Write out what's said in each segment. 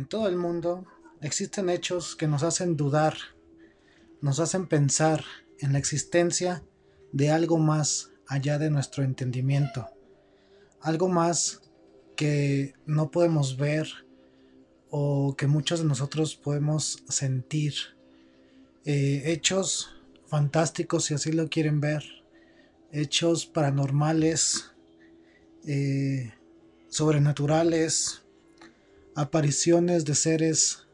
en todo el mundo existen hechos que nos hacen dudar, nos hacen pensar en la existencia de algo más allá de nuestro entendimiento, algo más que no podemos ver o que muchos de nosotros podemos sentir, eh, hechos fantásticos si así lo quieren ver, hechos paranormales, eh, sobrenaturales, apariciones de seres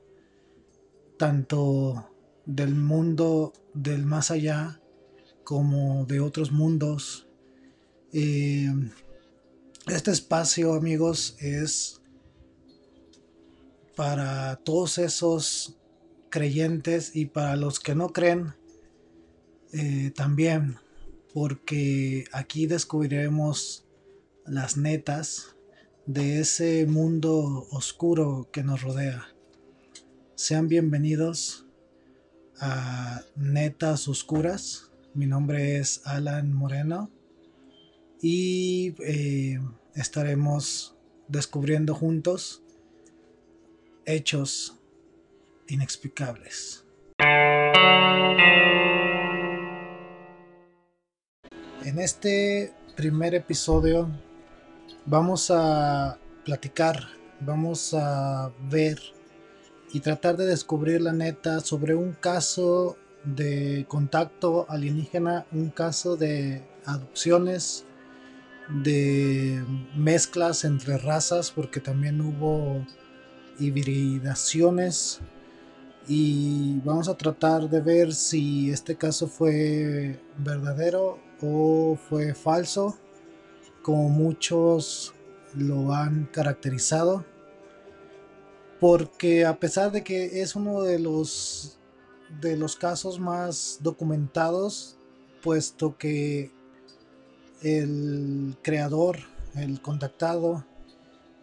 tanto del mundo del más allá como de otros mundos. Eh, este espacio, amigos, es para todos esos creyentes y para los que no creen eh, también, porque aquí descubriremos las netas de ese mundo oscuro que nos rodea. Sean bienvenidos a Netas Oscuras. Mi nombre es Alan Moreno y eh, estaremos descubriendo juntos hechos inexplicables. En este primer episodio vamos a platicar, vamos a ver y tratar de descubrir la neta sobre un caso de contacto alienígena, un caso de adopciones, de mezclas entre razas, porque también hubo hibridaciones. Y vamos a tratar de ver si este caso fue verdadero o fue falso como muchos lo han caracterizado, porque a pesar de que es uno de los de los casos más documentados, puesto que el creador, el contactado,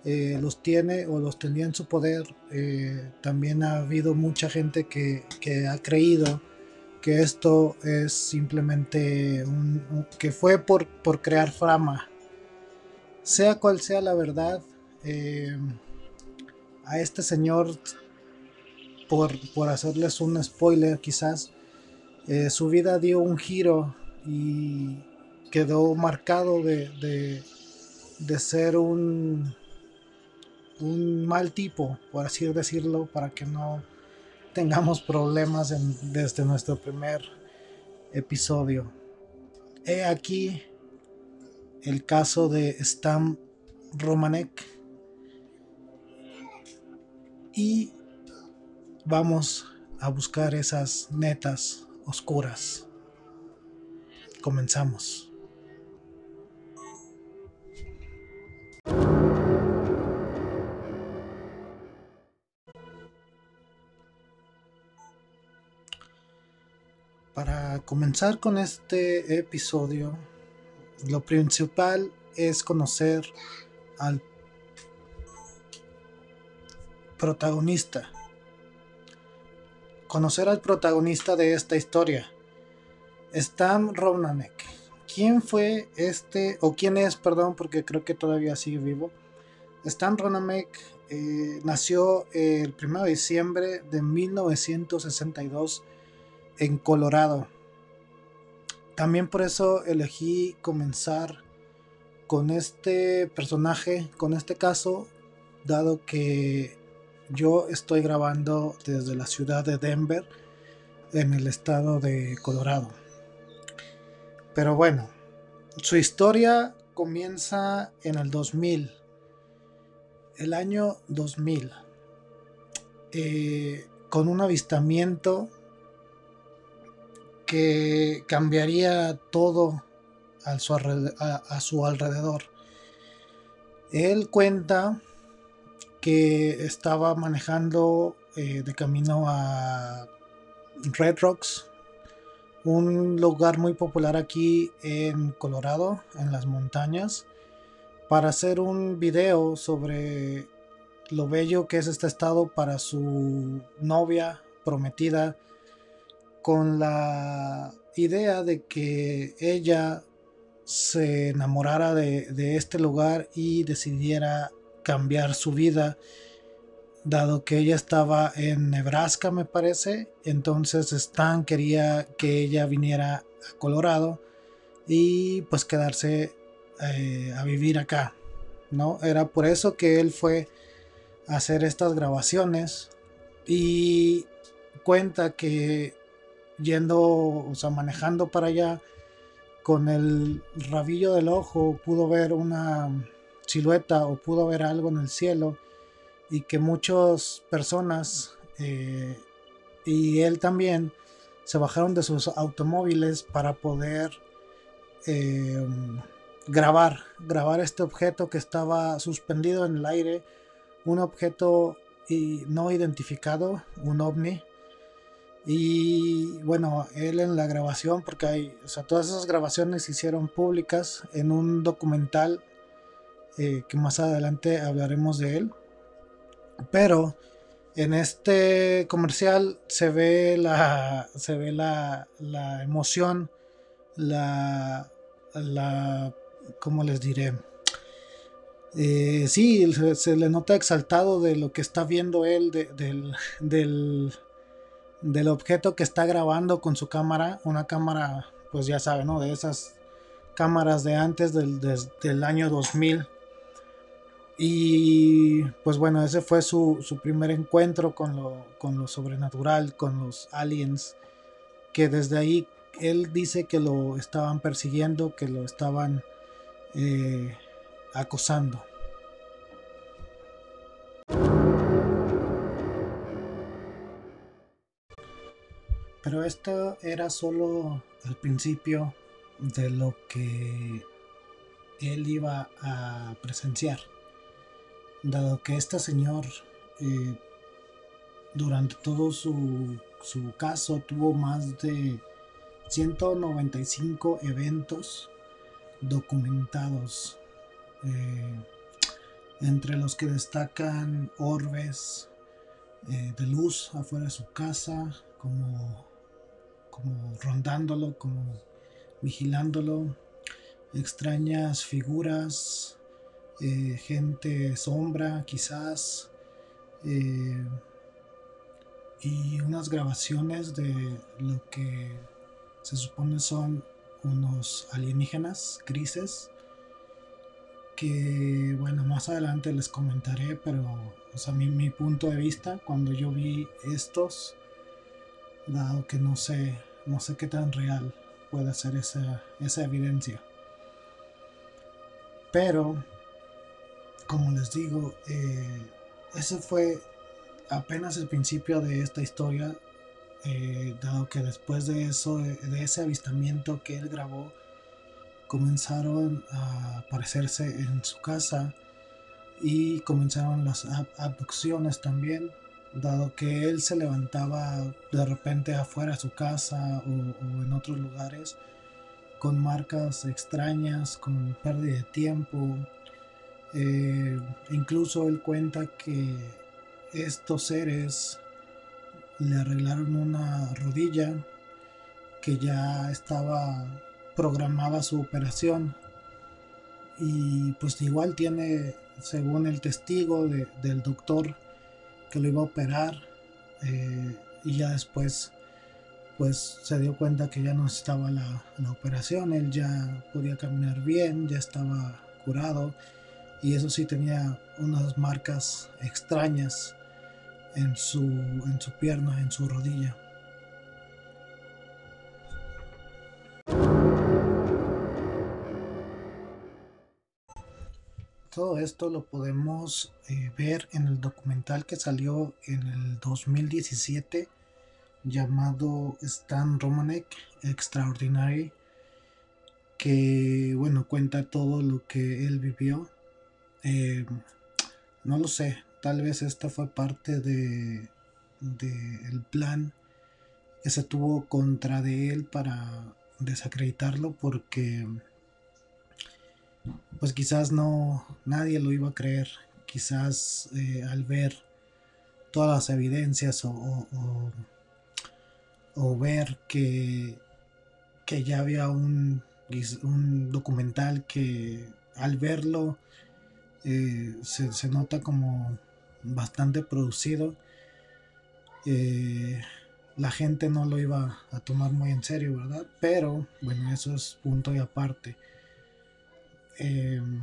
eh, los tiene o los tenía en su poder, eh, también ha habido mucha gente que, que ha creído que esto es simplemente un, que fue por, por crear fama sea cual sea la verdad, eh, a este señor, por, hacerles un spoiler quizás, eh, su vida dio un giro y quedó marcado de, de, ser un, un mal tipo, por así decirlo, para que no tengamos problemas desde nuestro primer episodio. He aquí el caso de Stan Romanek y vamos a buscar esas netas oscuras. Comenzamos. Para comenzar con este episodio, lo principal es conocer al protagonista. Conocer al protagonista de esta historia. Stan Romanek. ¿Quién fue este, o quién es, perdón, porque creo que todavía sigue vivo? Stan Romanek eh, nació el 1 de diciembre de 1962 en Colorado. También por eso elegí comenzar con este personaje, con este caso, dado que yo estoy grabando desde la ciudad de Denver, en el estado de Colorado. Pero bueno, su historia comienza en el 2000, el año 2000, eh, con un avistamiento que cambiaría todo a su, alrededor. Él cuenta que estaba manejando eh, de camino a Red Rocks, un lugar muy popular aquí en Colorado, en las montañas, para hacer un video sobre lo bello que es este estado para su novia prometida con la idea de que ella se enamorara de, este lugar y decidiera cambiar su vida dado que ella estaba en Nebraska, me parece. Entonces Stan quería que ella viniera a Colorado y pues quedarse eh, a vivir acá, ¿no? Era por eso que él fue a hacer estas grabaciones y cuenta que yendo, o sea, manejando para allá, con el rabillo del ojo pudo ver una silueta o pudo ver algo en el cielo y que muchas personas eh, y él también se bajaron de sus automóviles para poder eh, grabar, grabar este objeto que estaba suspendido en el aire, un objeto no identificado, un ovni. Y bueno, él en la grabación, porque hay, o sea, todas esas grabaciones se hicieron públicas en un documental eh, que más adelante hablaremos de él. Pero en este comercial se ve la, se ve la, la emoción, la, la, ¿cómo les diré? Eh, sí, se, le nota exaltado de lo que está viendo él, del, del, del, objeto que está grabando con su cámara, una cámara, pues ya saben, ¿no? De esas cámaras de antes del, del año 2000 y pues bueno, ese fue su, primer encuentro con lo, con lo sobrenatural, con los aliens, que desde ahí él dice que lo estaban persiguiendo, que lo estaban eh, acosando. Pero esto era solo el principio de lo que él iba a presenciar. Dado que este señor eh, durante todo su, caso tuvo más de 195 eventos documentados, eh, entre los que destacan orbes eh, de luz afuera de su casa, como, como rondándolo, como vigilándolo, extrañas figuras eh, gente sombra quizás eh, y unas grabaciones de lo que se supone son unos alienígenas grises que bueno más adelante les comentaré pero o sea mi, mi punto de vista cuando yo vi estos dado que no sé no sé qué tan real puede ser esa, esa evidencia. Pero como les digo, eh, ese fue apenas el principio de esta historia, eh, dado que después de eso, de, ese avistamiento que él grabó, comenzaron a aparecerse en su casa y comenzaron las abducciones también, dado que él se levantaba de repente afuera de su casa o en otros lugares con marcas extrañas, con pérdida de tiempo, eh, incluso él cuenta que estos seres le arreglaron una rodilla que ya estaba programada su operación. Y pues igual tiene según el testigo del doctor que lo iba a operar eh, y ya después pues se dio cuenta que ya no estaba la, la operación él ya podía caminar bien ya estaba curado y eso sí tenía unas marcas extrañas en su, en su pierna, en su rodilla. Todo esto lo podemos eh, ver en el documental que salió en el 2017 llamado Stan Romanek Extraordinary que bueno cuenta todo lo que él vivió. Eh, no lo sé, tal vez esta fue parte de, el plan que se tuvo contra de él para desacreditarlo porque pues quizás no nadie lo iba a creer quizás eh, al ver todas las evidencias o, o, ver que, que ya había un, un documental que al verlo eh, se, nota como bastante producido. Eh, la gente no lo iba a tomar muy en serio, ¿verdad? Pero bueno, eso es punto y aparte. Em,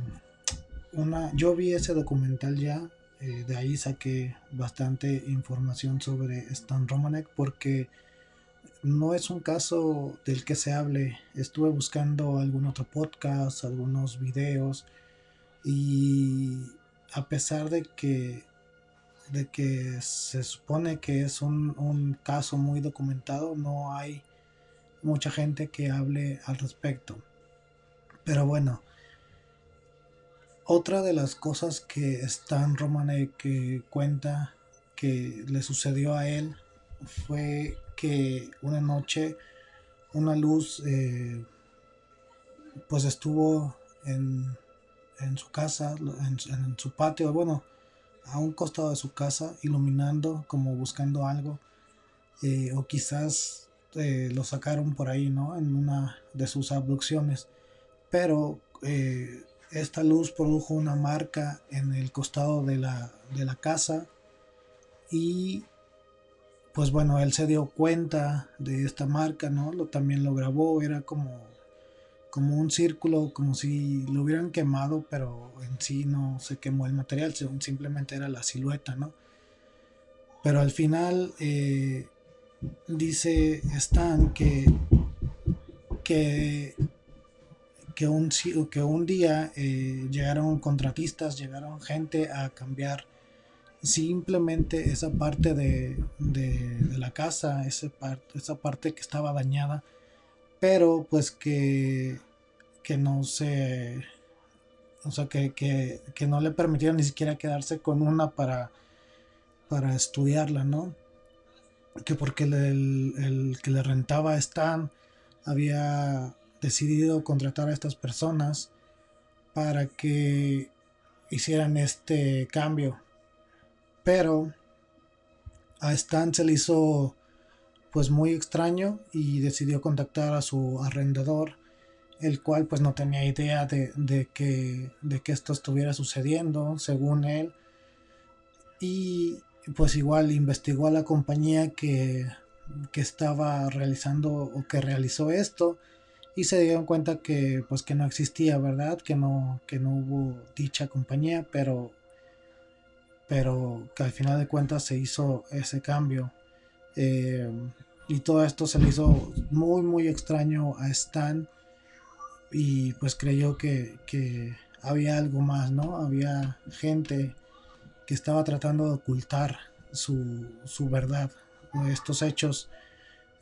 una, yo vi ese documental ya, eh, de ahí saqué bastante información sobre Stan Romanek porque no es un caso del que se hable. Estuve buscando algún otro podcast, algunos videos y a pesar de que de que se supone que es un, un caso muy documentado, no hay mucha gente que hable al respecto. Pero bueno, otra de las cosas que Stan Romanek que cuenta que le sucedió a él fue que una noche una luz eh, pues estuvo en, en su casa, en, su patio, bueno, a un costado de su casa, iluminando, como buscando algo, eh, o quizás eh, lo sacaron por ahí, ¿no? En una de sus abducciones. Pero esta luz produjo una marca en el costado de la, de la casa y pues bueno, él se dio cuenta de esta marca, ¿no? Lo, también lo grabó, era como, como un círculo, como si lo hubieran quemado, pero en sí no se quemó el material, simplemente era la silueta, ¿no? Pero al final eh, dice Stan que, que, que, un, que un día eh, llegaron contratistas, llegaron gente a cambiar simplemente esa parte de, la casa, esa parte, que estaba dañada, pero pues que, que no se, o sea, que, que, no le permitieron ni siquiera quedarse con una para, para estudiarla, ¿no? Que porque el, que le rentaba Stan había decidido contratar a estas personas para que hicieran este cambio pero a Stan se le hizo pues muy extraño y decidió contactar a su arrendador, el cual pues no tenía idea de, que, de que esto estuviera sucediendo, según él. Y pues igual investigó a la compañía que, que estaba realizando o que realizó esto y se dieron cuenta que pues que no existía, ¿verdad? Que no, que no hubo dicha compañía, pero pero que al final de cuentas se hizo ese cambio. Eh, y todo esto se le hizo muy, muy extraño a Stan. Y pues creyó que, había algo más, ¿no? Había gente que estaba tratando de ocultar su, su verdad, estos hechos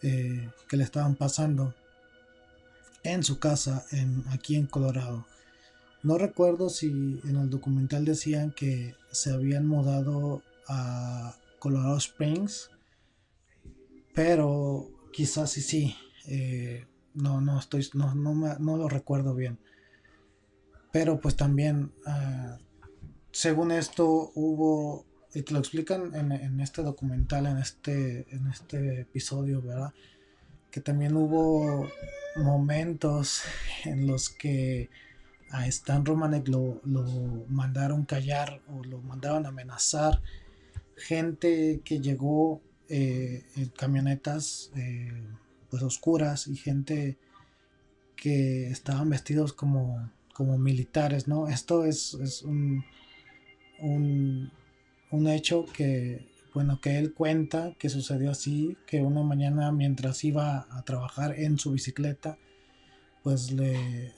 eh, que le estaban pasando en su casa en, aquí en Colorado. No recuerdo si en el documental decían que se habían mudado a Colorado Springs, pero quizás sí, sí. Eh, no, no estoy, no, no, lo recuerdo bien. Pero pues también, ah, según esto, hubo, y te lo explican en, en, este documental, en este, en este episodio, ¿verdad? Que también hubo momentos en los que a Stan Romanek lo, mandaron callar o lo mandaron amenazar. Gente que llegó eh, en camionetas eh, pues oscuras y gente que estaban vestidos como, como militares, ¿no? Esto es, un, un, un, hecho que, bueno, que él cuenta que sucedió así, que una mañana mientras iba a trabajar en su bicicleta, pues le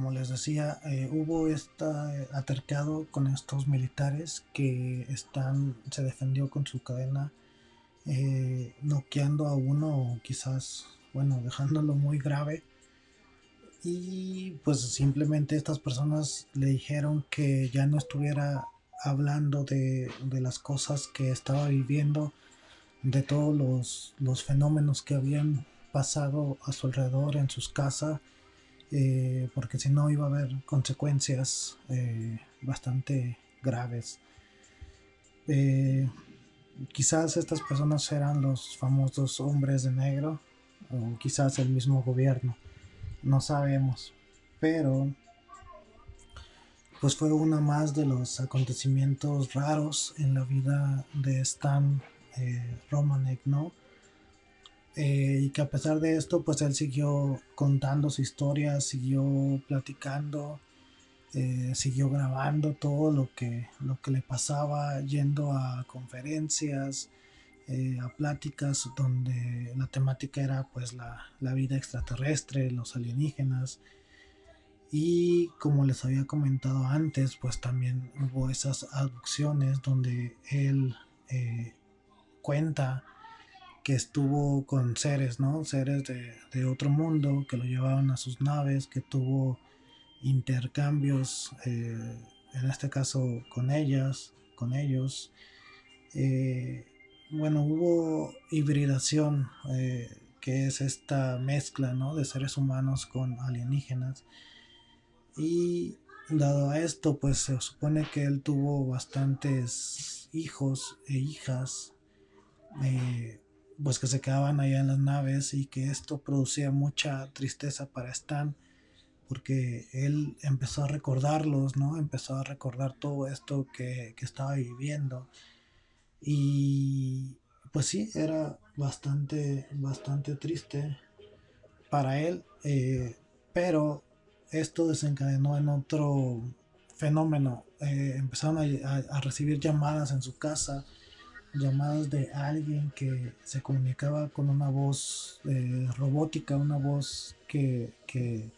como les decía, eh, hubo este atercado con estos militares que están, se defendió con su cadena, eh, noqueando a uno o quizás, bueno, dejándolo muy grave. Y pues simplemente estas personas le dijeron que ya no estuviera hablando de, las cosas que estaba viviendo, de todos los, los fenómenos que habían pasado a su alrededor en sus casas eh, porque si no iba a haber consecuencias eh, bastante graves. Eh, quizás estas personas eran los famosos hombres de negro o quizás el mismo gobierno, no sabemos, pero pues fue uno más de los acontecimientos raros en la vida de Stan eh, Romanek, ¿no? Eh, y que a pesar de esto, pues él siguió contando su historia, siguió platicando, eh, siguió grabando todo lo que, lo que le pasaba, yendo a conferencias, a pláticas donde la temática era pues la, la vida extraterrestre, los alienígenas, y como les había comentado antes, pues también hubo esas abducciones donde él eh, cuenta que estuvo con seres, ¿no? Seres de, otro mundo que lo llevaban a sus naves, que tuvo intercambios, eh, en este caso con ellas, con ellos. Eh, bueno, hubo hibridación, que es esta mezcla, ¿no? De seres humanos con alienígenas. Y dado a esto, pues se supone que él tuvo bastantes hijos e hijas, eh, pues que se quedaban allá en las naves y que esto producía mucha tristeza para Stan, porque él empezó a recordarlos, ¿no? Empezó a recordar todo esto que, estaba viviendo. Y pues sí, era bastante, bastante triste para él, eh, pero esto desencadenó en otro fenómeno. Eh, empezaron a, recibir llamadas en su casa, llamadas de alguien que se comunicaba con una voz eh, robótica, una voz que, que,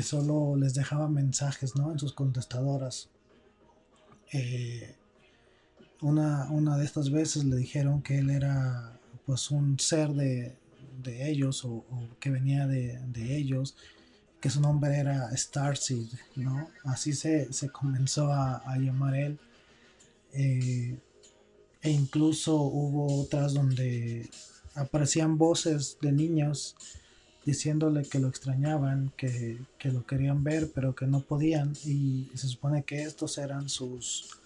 solo les dejaba mensajes ¿no? en sus contestadoras. Una, una, de estas veces le dijeron que él era pues un ser de, ellos o, que venía de, de ellos que su nombre era Starseed, ¿no? Así se, comenzó a, llamar él. Eh, e incluso hubo otras donde aparecían voces de niños diciéndole que lo extrañaban, que, lo querían ver, pero que no podían. Y se supone que estos eran sus,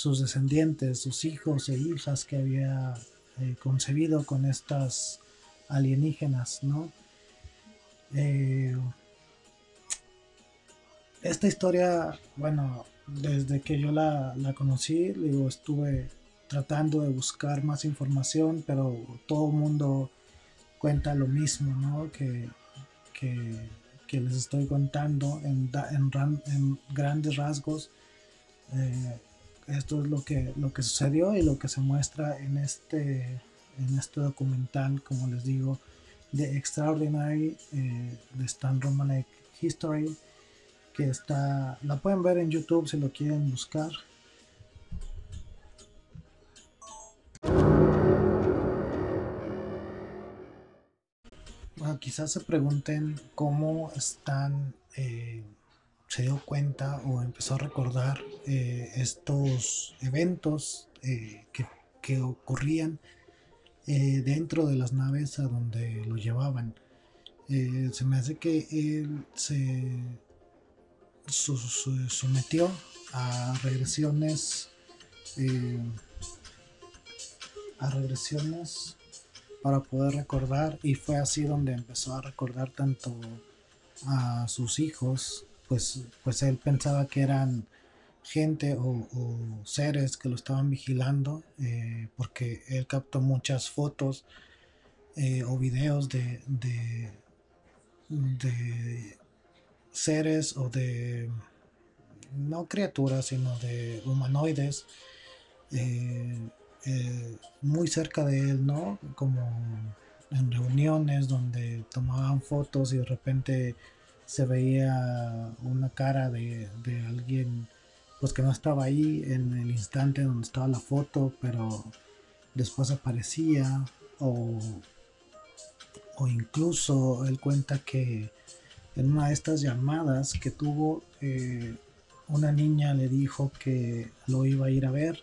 sus descendientes, sus hijos e hijas que había eh, concebido con estas alienígenas, ¿no? Eh, esta historia, bueno, desde que yo la, conocí, estuve tratando de buscar más información, pero todo el mundo cuenta lo mismo, ¿no? Que, les estoy contando en, en, grandes rasgos. Eh, esto es lo que, lo que sucedió y lo que se muestra en este, en este documental, como les digo, de Extraordinary, eh, de Stan Romanek History que está, la pueden ver en YouTube si lo quieren buscar. Bueno, quizás se pregunten cómo están, eh, se dio cuenta o empezó a recordar eh, estos eventos eh, que, que, ocurrían dentro de las naves a donde lo llevaban. se me hace que él se sometió a regresiones eh, a regresiones para poder recordar y fue así donde empezó a recordar tanto a sus hijos pues pues él pensaba que eran gente o, seres que lo estaban vigilando eh, porque él captó muchas fotos eh, o videos de, de seres o de, no criaturas, sino de humanoides eh, muy cerca de él, ¿no? Como en reuniones donde tomaban fotos y de repente se veía una cara de, alguien pues que no estaba ahí en el instante donde estaba la foto, pero después aparecía o, o incluso él cuenta que en una de estas llamadas que tuvo, eh, una niña le dijo que lo iba a ir a ver,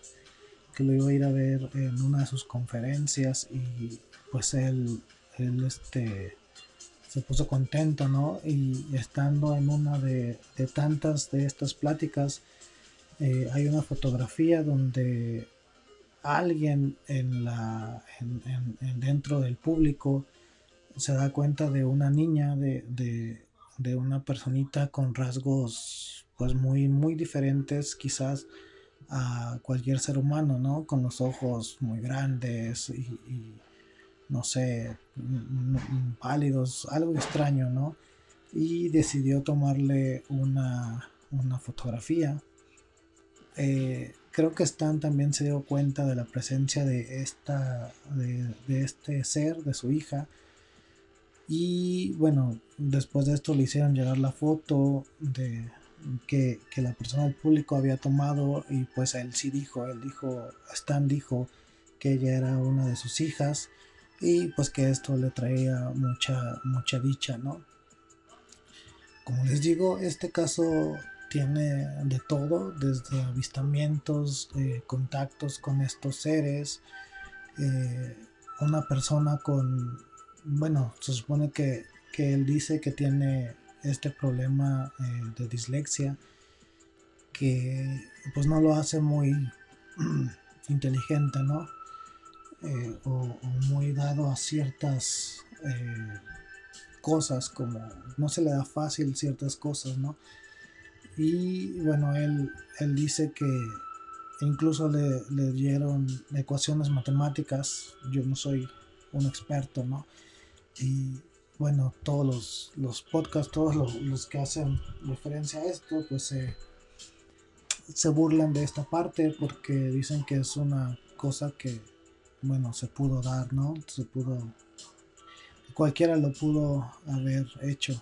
que lo iba a ir a ver en una de sus conferencias y pues él, él este, se puso contento, ¿no? Y estando en una de, tantas de estas pláticas, eh, hay una fotografía donde alguien en la, dentro del público se da cuenta de una niña de, de una personita con rasgos pues muy muy diferentes quizás a cualquier ser humano, ¿no? Con los ojos muy grandes y, no sé, pálidos, algo extraño, ¿no? Y decidió tomarle una, una fotografía. Eh, creo que Stan también se dio cuenta de la presencia de, esta, de, este ser, de su hija. Y bueno, después de esto le hicieron llegar la foto de, que, la persona del público había tomado y pues él sí dijo, él dijo, Stan dijo que ella era una de sus hijas y pues que esto le traía mucha, mucha dicha, ¿no? Como les digo, este caso tiene de todo, desde avistamientos, eh, contactos con estos seres, eh, una persona con, bueno, se supone que, que él dice que tiene este problema eh, de dislexia que pues no lo hace muy inteligente, ¿no? Eh, o, muy dado a ciertas eh, cosas, como no se le da fácil ciertas cosas, ¿no? Y bueno, él, él dice que incluso le, le dieron ecuaciones matemáticas, yo no soy un experto, ¿no? Y bueno, todos los, los podcasts, todos los, que hacen referencia a esto, pues se burlan de esta parte porque dicen que es una cosa que, bueno, se pudo dar, ¿no? Se pudo, cualquiera lo pudo haber hecho.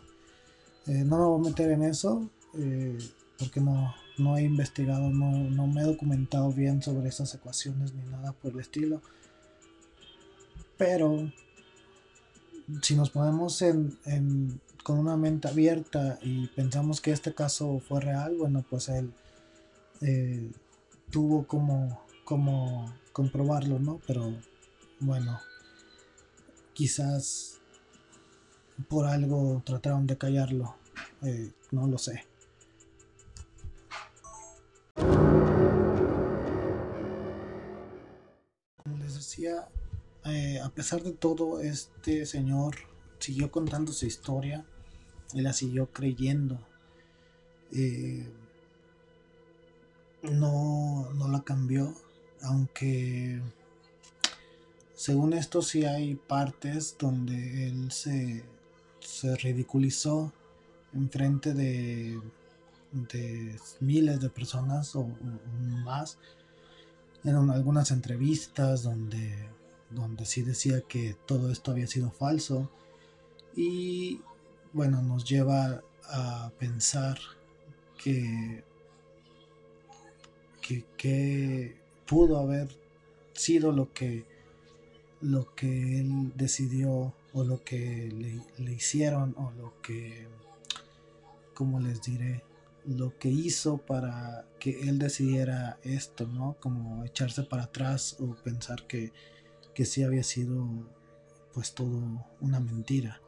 Eh, no me voy a meter en eso eh, porque no, no he investigado, no, no me he documentado bien sobre esas ecuaciones ni nada por el estilo. Pero si nos ponemos en, con una mente abierta y pensamos que este caso fue real, bueno, pues él eh, tuvo como, como comprobarlo, ¿no? Pero bueno, quizás por algo trataron de callarlo, eh, no lo sé. Como les decía, eh, a pesar de todo, este señor siguió contando su historia y la siguió creyendo. Eh, no, no la cambió, aunque según esto sí hay partes donde él se, se ridiculizó en frente de, de miles de personas o más. En algunas entrevistas donde donde sí decía que todo esto había sido falso. Y bueno, nos lleva a pensar que, que, pudo haber sido lo que, lo que él decidió o lo que le, le hicieron o lo que, como les diré, lo que hizo para que él decidiera esto, ¿no? Como echarse para atrás o pensar que que sí había sido pues todo una mentira.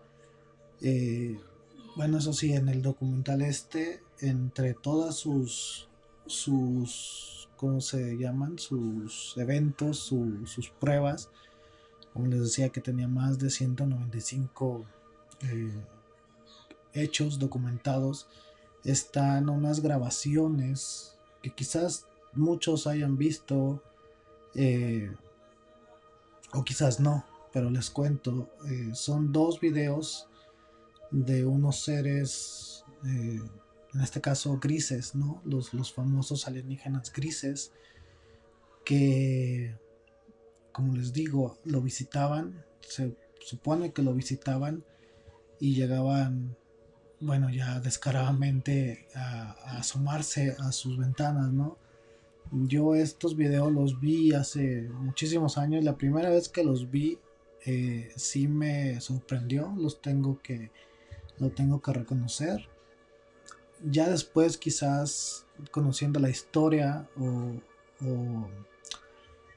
Eh, bueno, eso sí, en el documental este, entre todas sus, sus, ¿cómo se llaman? Sus eventos, sus pruebas, como les decía que tenía más de 195 eh, hechos documentados, están unas grabaciones que quizás muchos hayan visto. Eh, o quizás no, pero les cuento, eh, son dos videos de unos seres, en este caso grises, ¿no? Los, los famosos alienígenas grises, que, como les digo, lo visitaban, se supone que lo visitaban y llegaban, bueno, ya descaradamente a, asomarse a sus ventanas, ¿no? Yo estos videos los vi hace muchísimos años. La primera vez que los vi eh, sí me sorprendió. Los tengo que, lo tengo que reconocer. Ya después quizás conociendo la historia o,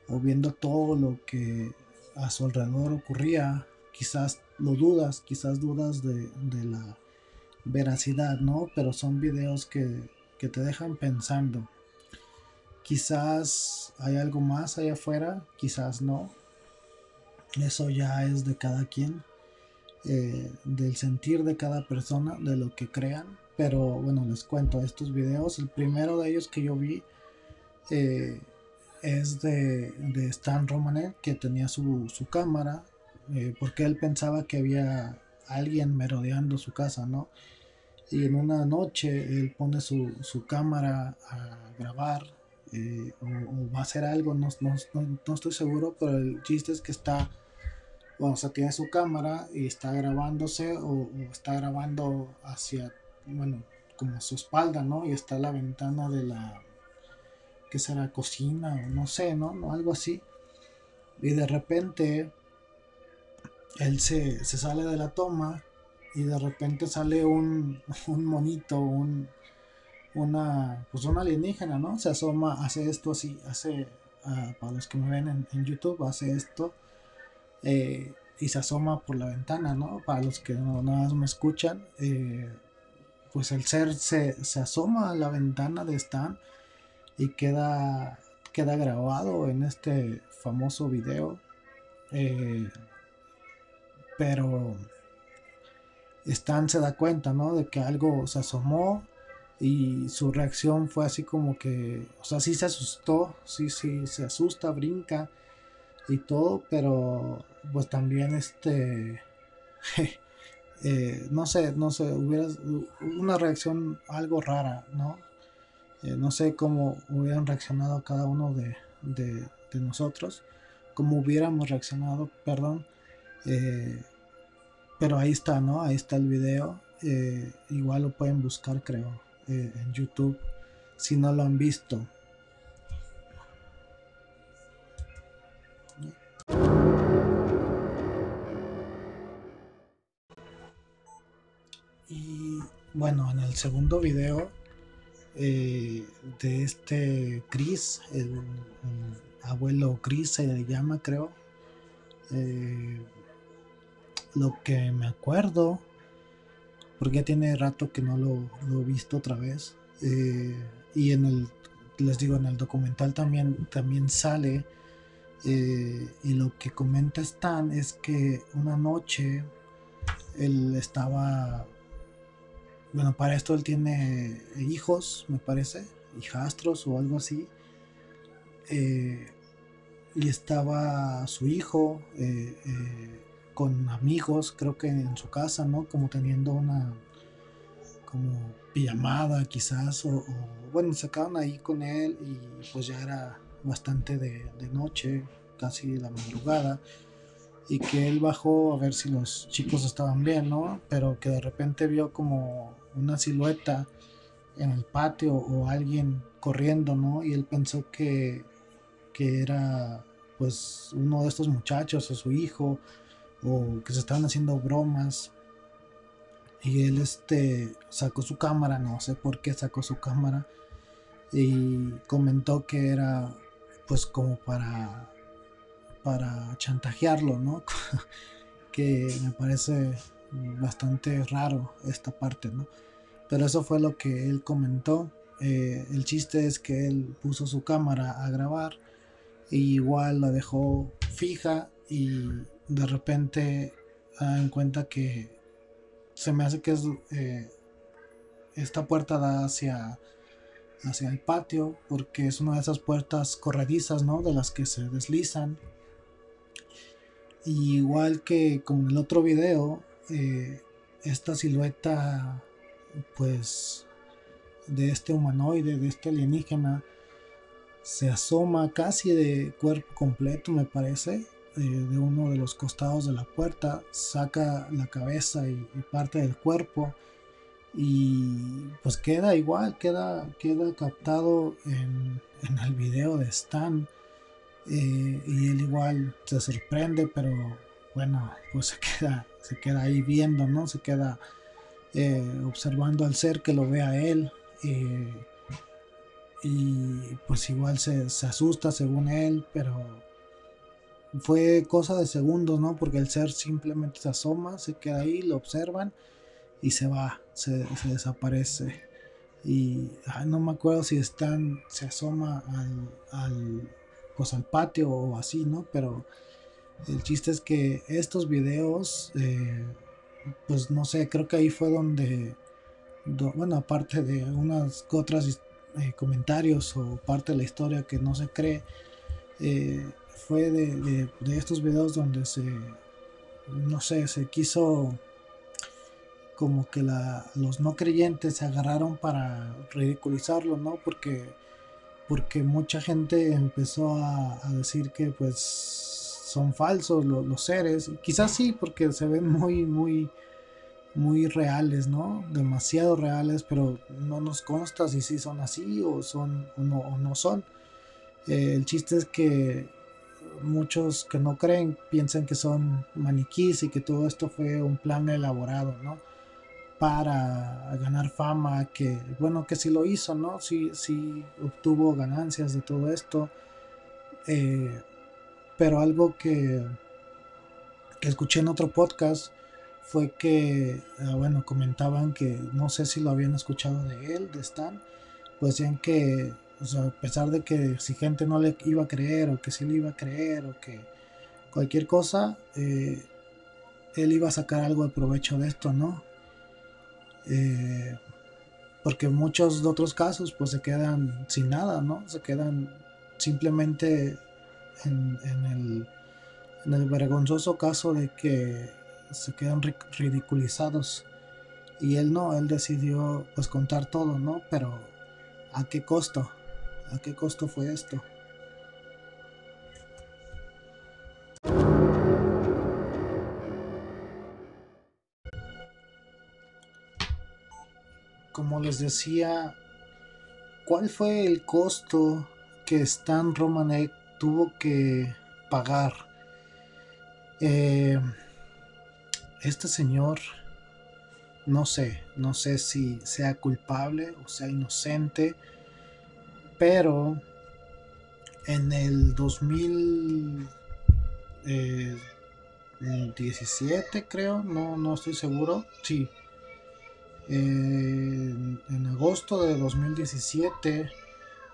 o, viendo todo lo que a su alrededor ocurría, quizás lo dudas, quizás dudas de, de la veracidad, ¿no? Pero son videos que, que te dejan pensando. Quizás hay algo más allá afuera, quizás no. Eso ya es de cada quien. eh, del sentir de cada persona, de lo que crean. Pero bueno, les cuento estos videos. El primero de ellos que yo vi eh, es de, Stan Romanet, que tenía su, cámara, eh, porque él pensaba que había alguien merodeando su casa, ¿no? Y en una noche él pone su, cámara a grabar o, va a hacer algo, no, no, estoy seguro, pero el chiste es que está bueno, o sea, tiene su cámara y está grabándose o, está grabando hacia, bueno, como a su espalda, ¿no? Y está la ventana de la, ¿qué será? Cocina o no sé, ¿no? ¿no? Algo así. Y de repente él se, sale de la toma y de repente sale un, un monito, un, una, pues una alienígena, ¿no? Se asoma, hace esto así, hace, ah, para los que me ven en, en YouTube, hace esto eh, y se asoma por la ventana, ¿no? Para los que no, nada más me escuchan, eh, pues el ser se, asoma a la ventana de Stan y queda, queda grabado en este famoso video. Eh, pero Stan se da cuenta, ¿no? De que algo se asomó y su reacción fue así como que, o sea, sí se asustó, sí, sí, se asusta, brinca y todo, pero pues también este, eh, no sé, no sé, hubiera una reacción algo rara, ¿no? Eh, no sé cómo hubieran reaccionado cada uno de, de, nosotros, cómo hubiéramos reaccionado, perdón, eh, pero ahí está, ¿no? Ahí está el video, igual lo pueden buscar, creo, en YouTube, si no lo han visto. Bueno, en el segundo video eh, de este Chris, el, abuelo Chris se le llama, creo. Eh, lo que me acuerdo, porque ya tiene rato que no lo, he visto otra vez. Eh, y en el, les digo, en el documental también, también sale. y lo que comenta Stan es que una noche él estaba bueno, para esto él tiene hijos, me parece, hijastros o algo así. Eh, y estaba su hijo eh, eh, con amigos, creo que en su casa, ¿no? Como teniendo una como pijamada quizás, o, bueno, se acaban ahí con él y pues ya era bastante de noche, casi la madrugada y que él bajó a ver si los chicos estaban bien, ¿no? Pero que de repente vio como una silueta en el patio o alguien corriendo, ¿no? Y él pensó que, que era pues uno de estos muchachos o su hijo o que se estaban haciendo bromas y él este sacó su cámara, no sé por qué sacó su cámara y comentó que era pues como para para chantajearlo, ¿no? que me parece bastante raro esta parte, ¿no? Pero eso fue lo que él comentó. Eh, el chiste es que él puso su cámara a grabar y igual la dejó fija y de repente en cuenta que se me hace que es eh, esta puerta da hacia hacia el patio porque es una de esas puertas corredizas, ¿no? De las que se deslizan. igual que como en el otro video, eh, esta silueta pues de este humanoide, de este alienígena, se asoma casi de cuerpo completo, me parece, eh, de uno de los costados de la puerta, saca la cabeza y, parte del cuerpo y pues queda igual, queda, queda captado en, el video de Stan eh, y él igual se sorprende, pero bueno, pues se queda, se queda ahí viendo, ¿no? Se queda eh, observando al ser que lo ve a él. Eh, y pues igual se, asusta según él, pero fue cosa de segundos, ¿no? Porque el ser simplemente se asoma, se queda ahí, lo observan y se va, se, desaparece. Y no me acuerdo si están, se asoma al, pues al patio o así, ¿no? Pero el chiste es que estos videos, eh, pues no sé, creo que ahí fue donde, bueno, aparte de unas otras eh, comentarios o parte de la historia que no se cree, eh, fue de, estos videos donde se, no sé, se quiso como que los no creyentes se agarraron para ridiculizarlo, ¿no? Porque, porque mucha gente empezó a, decir que pues son falsos los, seres. quizás sí, porque se ven muy, muy, muy reales, ¿no? Demasiado reales, pero no nos consta si sí son así o son o no, son. Eh, el chiste es que muchos que no creen piensan que son maniquís y que todo esto fue un plan elaborado, ¿no? Para ganar fama, que bueno, que sí lo hizo, ¿no? Sí, sí obtuvo ganancias de todo esto. Eh, pero algo que, que escuché en otro podcast fue que, ah, bueno, comentaban que no sé si lo habían escuchado de él, de Stan, pues decían que o sea, a pesar de que si gente no le iba a creer o que sí le iba a creer o que cualquier cosa, eh, él iba a sacar algo de provecho de esto, ¿no? Eh, porque muchos de otros casos pues se quedan sin nada, ¿no? Se quedan simplemente en, el, vergonzoso caso de que se quedan ridiculizados. Y él no, él decidió pues contar todo, ¿no? Pero ¿a qué costo? ¿A qué costo fue esto? Como les decía, ¿cuál fue el costo que Stan Romanek tuvo que pagar? Eh, este señor, no sé, no sé si sea culpable o sea inocente pero en el 2017 eh, creo, no, no estoy seguro, sí. en agosto de 2017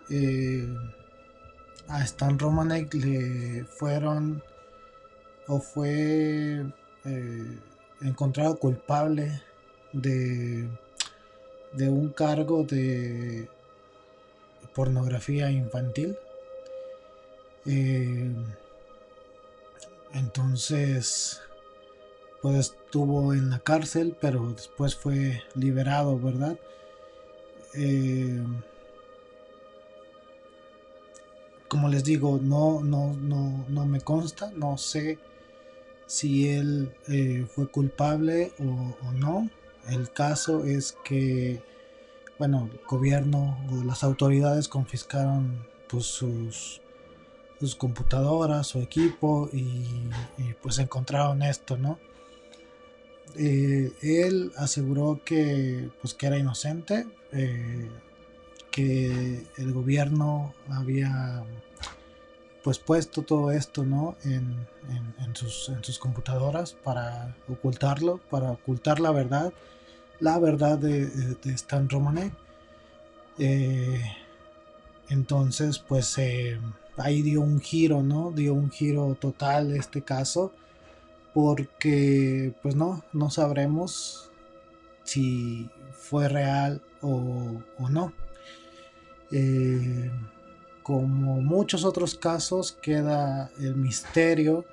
eh, a Stan Romanek le fueron o fue eh, encontrado culpable de, de un cargo de pornografía infantil. Eh, entonces, pues estuvo en la cárcel, pero después fue liberado, ¿verdad? Eh, como les digo, no, no, no, no me consta, no sé si él eh, fue culpable o, no. El caso es que bueno, el gobierno o las autoridades confiscaron pues sus, sus computadoras, su equipo y, pues encontraron esto, ¿no? Eh, él aseguró que pues que era inocente, eh, que el gobierno había pues puesto todo esto, ¿no? En, sus, en sus computadoras para ocultarlo, para ocultar la verdad la verdad de, Stan Romanek. Eh, entonces, pues eh, ahí dio un giro, ¿no? Dio un giro total este caso. Porque, pues no, no sabremos si fue real o, no. Eh, como muchos otros casos, queda el misterio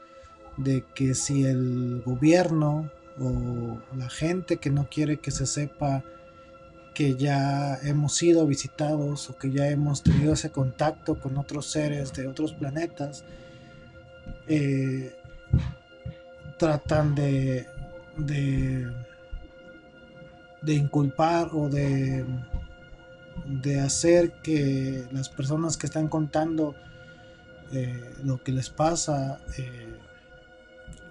de que si el gobierno o la gente que no quiere que se sepa que ya hemos sido visitados o que ya hemos tenido ese contacto con otros seres de otros planetas, eh, tratan de, de, inculpar o de, de hacer que las personas que están contando eh, lo que les pasa eh,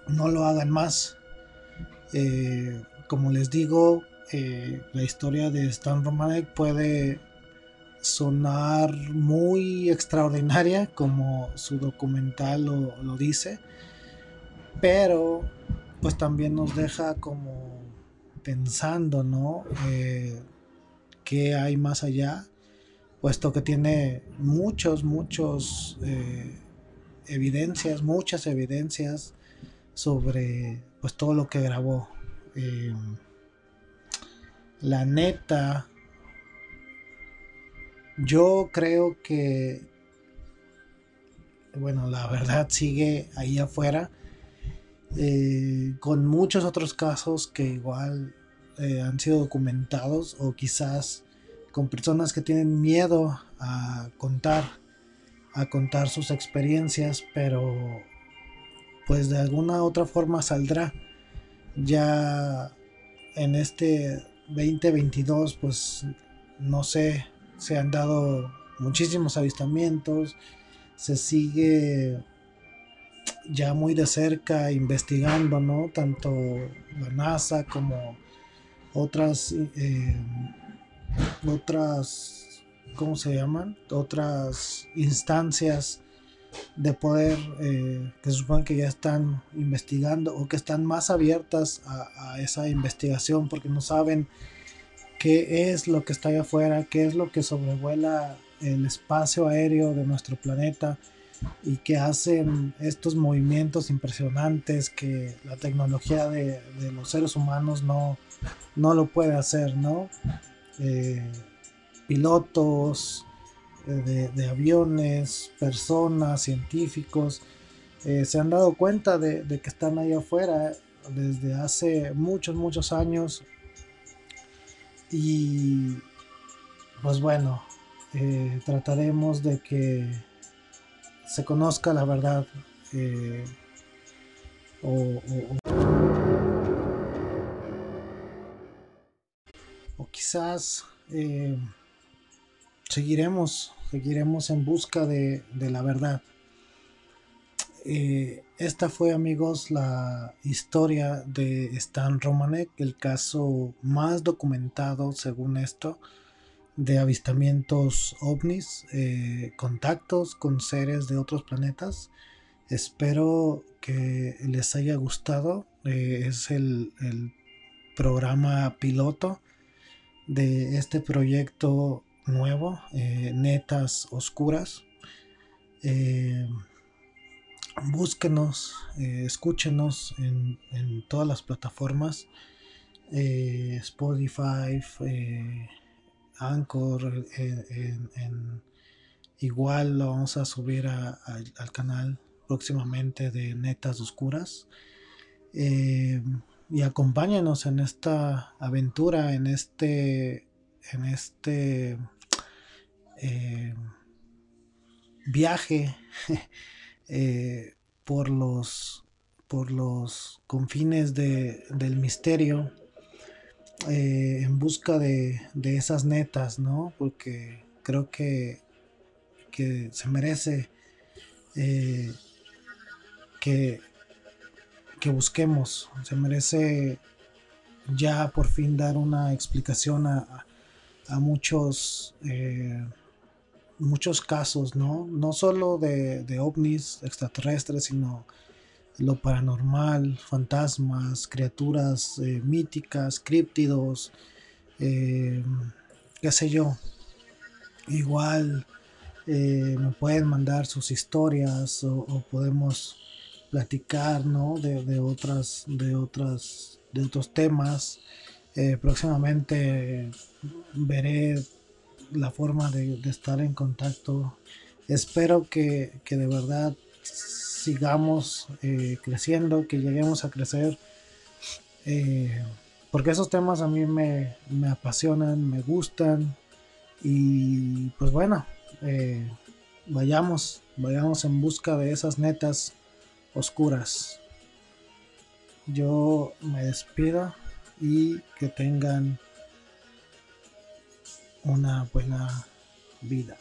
no lo hagan más eh, como les digo, la historia de Stan Romanek puede sonar muy extraordinaria, como su documental lo, dice, pero pues también nos deja como pensando, ¿no? Eh, ¿Qué hay más allá? Puesto que tiene muchos, muchos evidencias, muchas evidencias sobre pues todo lo que grabó Em, la neta, yo creo que, bueno, la verdad sigue ahí afuera, eh, con muchos otros casos que igual eh, han sido documentados o quizás con personas que tienen miedo a contar, a contar sus experiencias, pero pues de alguna otra forma saldrá. Ya en este 2022, pues no sé, se han dado muchísimos avistamientos, se sigue ya muy de cerca investigando, ¿no? Tanto la NASA como otras, eh, otras, ¿cómo se llaman? Otras instancias de poder eh, que se supone que ya están investigando o que están más abiertas a, esa investigación porque no saben qué es lo que está allá afuera, qué es lo que sobrevuela el espacio aéreo de nuestro planeta y que hacen estos movimientos impresionantes que la tecnología de, los seres humanos no, no lo puede hacer, ¿no? Eh, pilotos, de, aviones, personas, científicos, eh, se han dado cuenta de, que están ahí afuera desde hace muchos, muchos años. Y pues bueno, eh, trataremos de que se conozca la verdad. Eh, o, o, quizás seguiremos, seguiremos en busca de, la verdad. Eh, esta fue, amigos, la historia de Stan Romanek, el caso más documentado, según esto, de avistamientos ovnis, eh, contactos con seres de otros planetas. Espero que les haya gustado. Eh, es el programa piloto de este proyecto nuevo, eh, netas oscuras. Eh, búsquenos, eh, escúchenos en, todas las plataformas. Spotify, Anchor, igual lo vamos a subir al canal próximamente de Netas Oscuras. Y acompáñenos en esta aventura, en este, en este eh, viaje eh, por los por los confines del misterio eh, en busca de, esas netas, ¿no? Porque creo que, que se merece que, que busquemos, se merece ya por fin dar una explicación a, a muchos muchos casos, ¿no? No solo de, ovnis extraterrestres, sino lo paranormal, fantasmas, criaturas eh, míticas, críptidos, eh, qué sé yo. Igual eh, me pueden mandar sus historias o, podemos platicar, ¿no? De, de, otras, de otras, de otros temas. próximamente veré la forma de, estar en contacto. Espero que, de verdad sigamos eh, creciendo, que lleguemos a crecer. Eh, porque esos temas a mí me, apasionan, me gustan. Y pues bueno, eh, vayamos, vayamos en busca de esas netas oscuras. Yo me despido y que tengan una buena vida.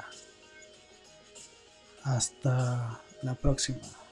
Hasta la próxima.